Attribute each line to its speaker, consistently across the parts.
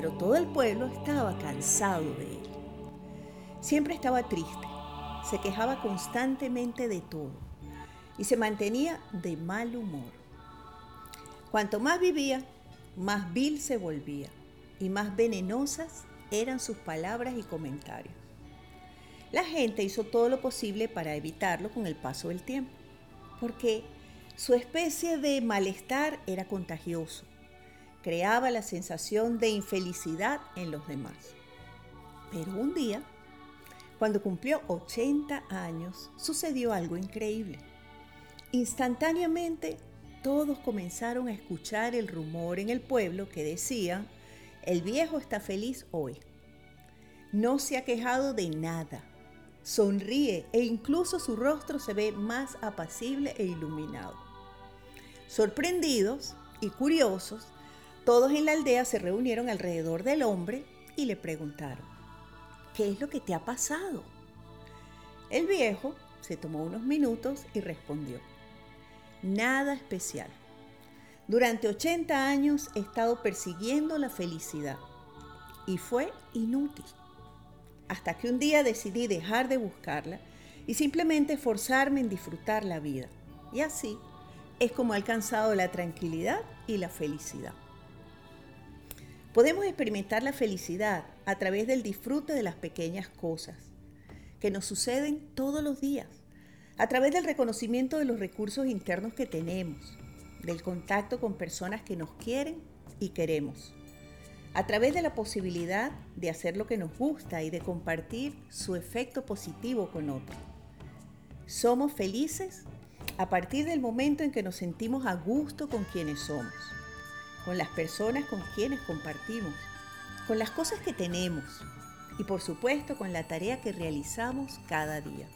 Speaker 1: pero todo el pueblo estaba cansado de él. Siempre estaba triste, se quejaba constantemente de todo y se mantenía de mal humor. Cuanto más vivía, más vil se volvía y más venenosas eran sus palabras y comentarios. La gente hizo todo lo posible para evitarlo con el paso del tiempo, porque su especie de malestar era contagioso, creaba la sensación de infelicidad en los demás. Pero un día, cuando cumplió 80 años, sucedió algo increíble. Instantáneamente, todos comenzaron a escuchar el rumor en el pueblo que decía, el viejo está feliz hoy. No se ha quejado de nada sonríe e incluso su rostro se ve más apacible e iluminado. Sorprendidos y curiosos, todos en la aldea se reunieron alrededor del hombre y le preguntaron, ¿qué es lo que te ha pasado? El viejo se tomó unos minutos y respondió, nada especial. Durante 80 años he estado persiguiendo la felicidad y fue inútil hasta que un día decidí dejar de buscarla y simplemente esforzarme en disfrutar la vida. Y así es como he alcanzado la tranquilidad y la felicidad. Podemos experimentar la felicidad a través del disfrute de las pequeñas cosas que nos suceden todos los días, a través del reconocimiento de los recursos internos que tenemos, del contacto con personas que nos quieren y queremos a través de la posibilidad de hacer lo que nos gusta y de compartir su efecto positivo con otros. Somos felices a partir del momento en que nos sentimos a gusto con quienes somos, con las personas con quienes compartimos, con las cosas que tenemos y por supuesto con la tarea que realizamos cada día.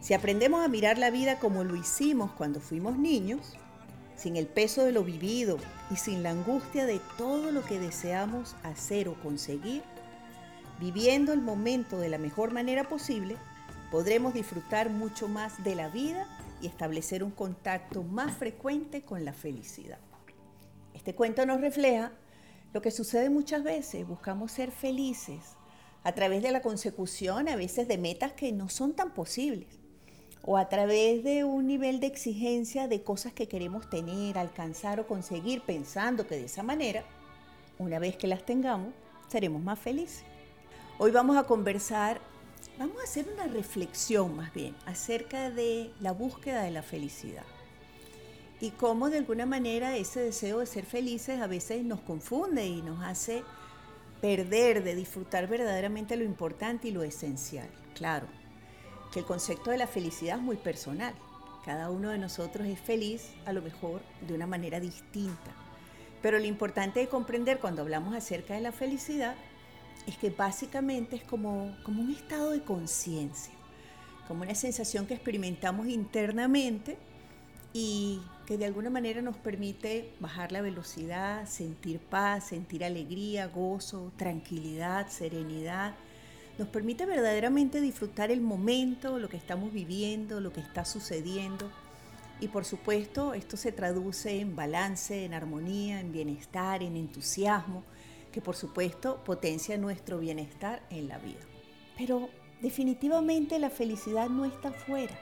Speaker 1: Si aprendemos a mirar la vida como lo hicimos cuando fuimos niños, sin el peso de lo vivido y sin la angustia de todo lo que deseamos hacer o conseguir, viviendo el momento de la mejor manera posible, podremos disfrutar mucho más de la vida y establecer un contacto más frecuente con la felicidad. Este cuento nos refleja lo que sucede muchas veces, buscamos ser felices a través de la consecución a veces de metas que no son tan posibles o a través de un nivel de exigencia de cosas que queremos tener, alcanzar o conseguir pensando que de esa manera, una vez que las tengamos, seremos más felices. Hoy vamos a conversar, vamos a hacer una reflexión más bien acerca de la búsqueda de la felicidad y cómo de alguna manera ese deseo de ser felices a veces nos confunde y nos hace perder de disfrutar verdaderamente lo importante y lo esencial. Claro, que el concepto de la felicidad es muy personal. Cada uno de nosotros es feliz a lo mejor de una manera distinta. Pero lo importante de comprender cuando hablamos acerca de la felicidad es que básicamente es como, como un estado de conciencia, como una sensación que experimentamos internamente y que de alguna manera nos permite bajar la velocidad, sentir paz, sentir alegría, gozo, tranquilidad, serenidad nos permite verdaderamente disfrutar el momento, lo que estamos viviendo, lo que está sucediendo. Y por supuesto, esto se traduce en balance, en armonía, en bienestar, en entusiasmo, que por supuesto potencia nuestro bienestar en la vida. Pero definitivamente la felicidad no está fuera.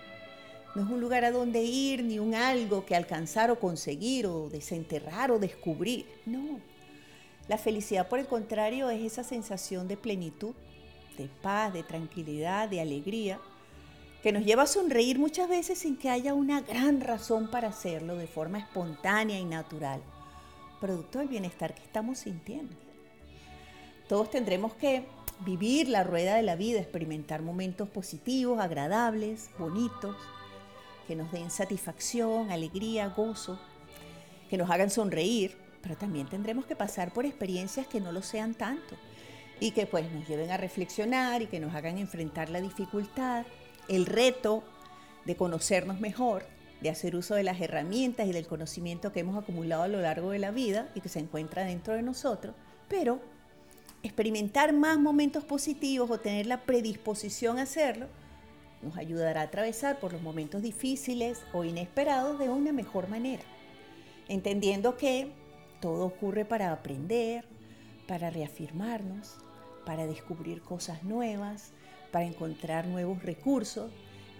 Speaker 1: No es un lugar a donde ir, ni un algo que alcanzar o conseguir, o desenterrar o descubrir. No. La felicidad, por el contrario, es esa sensación de plenitud de paz, de tranquilidad, de alegría, que nos lleva a sonreír muchas veces sin que haya una gran razón para hacerlo de forma espontánea y natural, producto del bienestar que estamos sintiendo. Todos tendremos que vivir la rueda de la vida, experimentar momentos positivos, agradables, bonitos, que nos den satisfacción, alegría, gozo, que nos hagan sonreír, pero también tendremos que pasar por experiencias que no lo sean tanto y que pues nos lleven a reflexionar y que nos hagan enfrentar la dificultad, el reto de conocernos mejor, de hacer uso de las herramientas y del conocimiento que hemos acumulado a lo largo de la vida y que se encuentra dentro de nosotros, pero experimentar más momentos positivos o tener la predisposición a hacerlo nos ayudará a atravesar por los momentos difíciles o inesperados de una mejor manera, entendiendo que todo ocurre para aprender, para reafirmarnos, para descubrir cosas nuevas, para encontrar nuevos recursos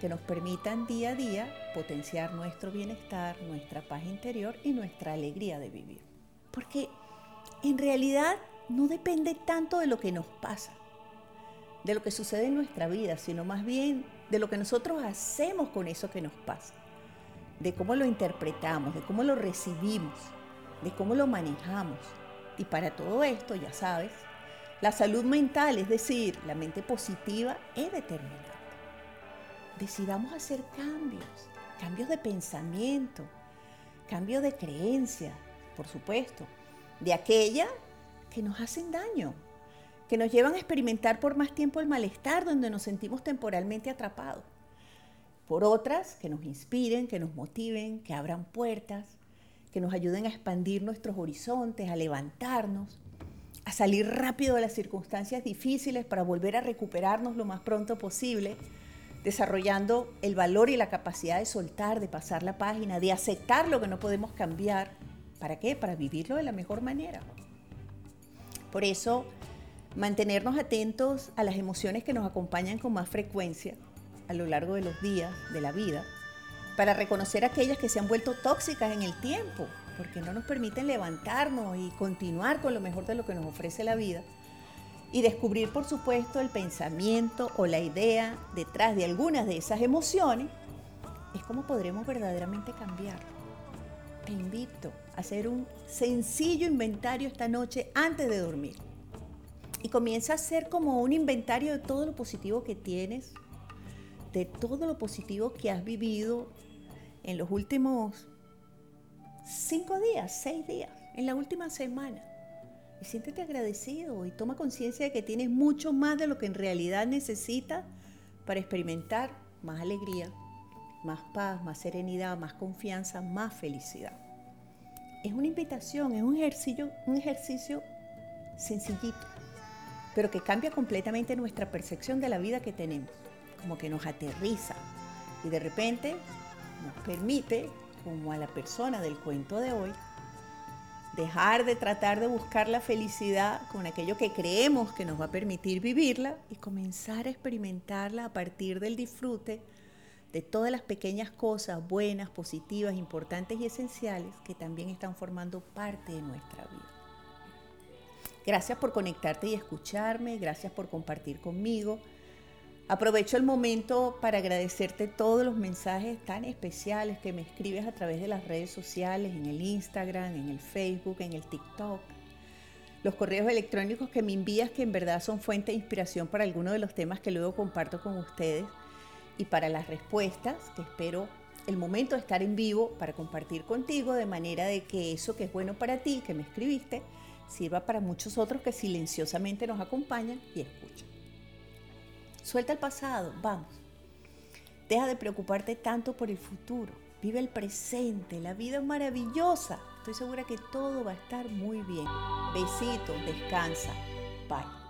Speaker 1: que nos permitan día a día potenciar nuestro bienestar, nuestra paz interior y nuestra alegría de vivir. Porque en realidad no depende tanto de lo que nos pasa, de lo que sucede en nuestra vida, sino más bien de lo que nosotros hacemos con eso que nos pasa, de cómo lo interpretamos, de cómo lo recibimos, de cómo lo manejamos. Y para todo esto, ya sabes, la salud mental, es decir, la mente positiva, es determinante. Decidamos hacer cambios, cambios de pensamiento, cambios de creencia, por supuesto, de aquella que nos hacen daño, que nos llevan a experimentar por más tiempo el malestar donde nos sentimos temporalmente atrapados. Por otras que nos inspiren, que nos motiven, que abran puertas, que nos ayuden a expandir nuestros horizontes, a levantarnos, a salir rápido de las circunstancias difíciles para volver a recuperarnos lo más pronto posible, desarrollando el valor y la capacidad de soltar, de pasar la página, de aceptar lo que no podemos cambiar. ¿Para qué? Para vivirlo de la mejor manera. Por eso, mantenernos atentos a las emociones que nos acompañan con más frecuencia a lo largo de los días de la vida, para reconocer aquellas que se han vuelto tóxicas en el tiempo, porque no nos permiten levantarnos y continuar con lo mejor de lo que nos ofrece la vida. Y descubrir, por supuesto, el pensamiento o la idea detrás de algunas de esas emociones, es como podremos verdaderamente cambiar. Te invito a hacer un sencillo inventario esta noche antes de dormir. Y comienza a hacer como un inventario de todo lo positivo que tienes, de todo lo positivo que has vivido en los últimos cinco días, seis días, en la última semana. Y siéntete agradecido y toma conciencia de que tienes mucho más de lo que en realidad necesitas para experimentar más alegría, más paz, más serenidad, más confianza, más felicidad. Es una invitación, es un ejercicio, un ejercicio sencillito, pero que cambia completamente nuestra percepción de la vida que tenemos, como que nos aterriza y de repente nos permite como a la persona del cuento de hoy, dejar de tratar de buscar la felicidad con aquello que creemos que nos va a permitir vivirla y comenzar a experimentarla a partir del disfrute de todas las pequeñas cosas buenas, positivas, importantes y esenciales que también están formando parte de nuestra vida. Gracias por conectarte y escucharme, gracias por compartir conmigo. Aprovecho el momento para agradecerte todos los mensajes tan especiales que me escribes a través de las redes sociales, en el Instagram, en el Facebook, en el TikTok. Los correos electrónicos que me envías que en verdad son fuente de inspiración para algunos de los temas que luego comparto con ustedes y para las respuestas que espero el momento de estar en vivo para compartir contigo de manera de que eso que es bueno para ti, que me escribiste, sirva para muchos otros que silenciosamente nos acompañan y escuchan. Suelta el pasado, vamos. Deja de preocuparte tanto por el futuro. Vive el presente, la vida es maravillosa. Estoy segura que todo va a estar muy bien. Besitos, descansa. Bye.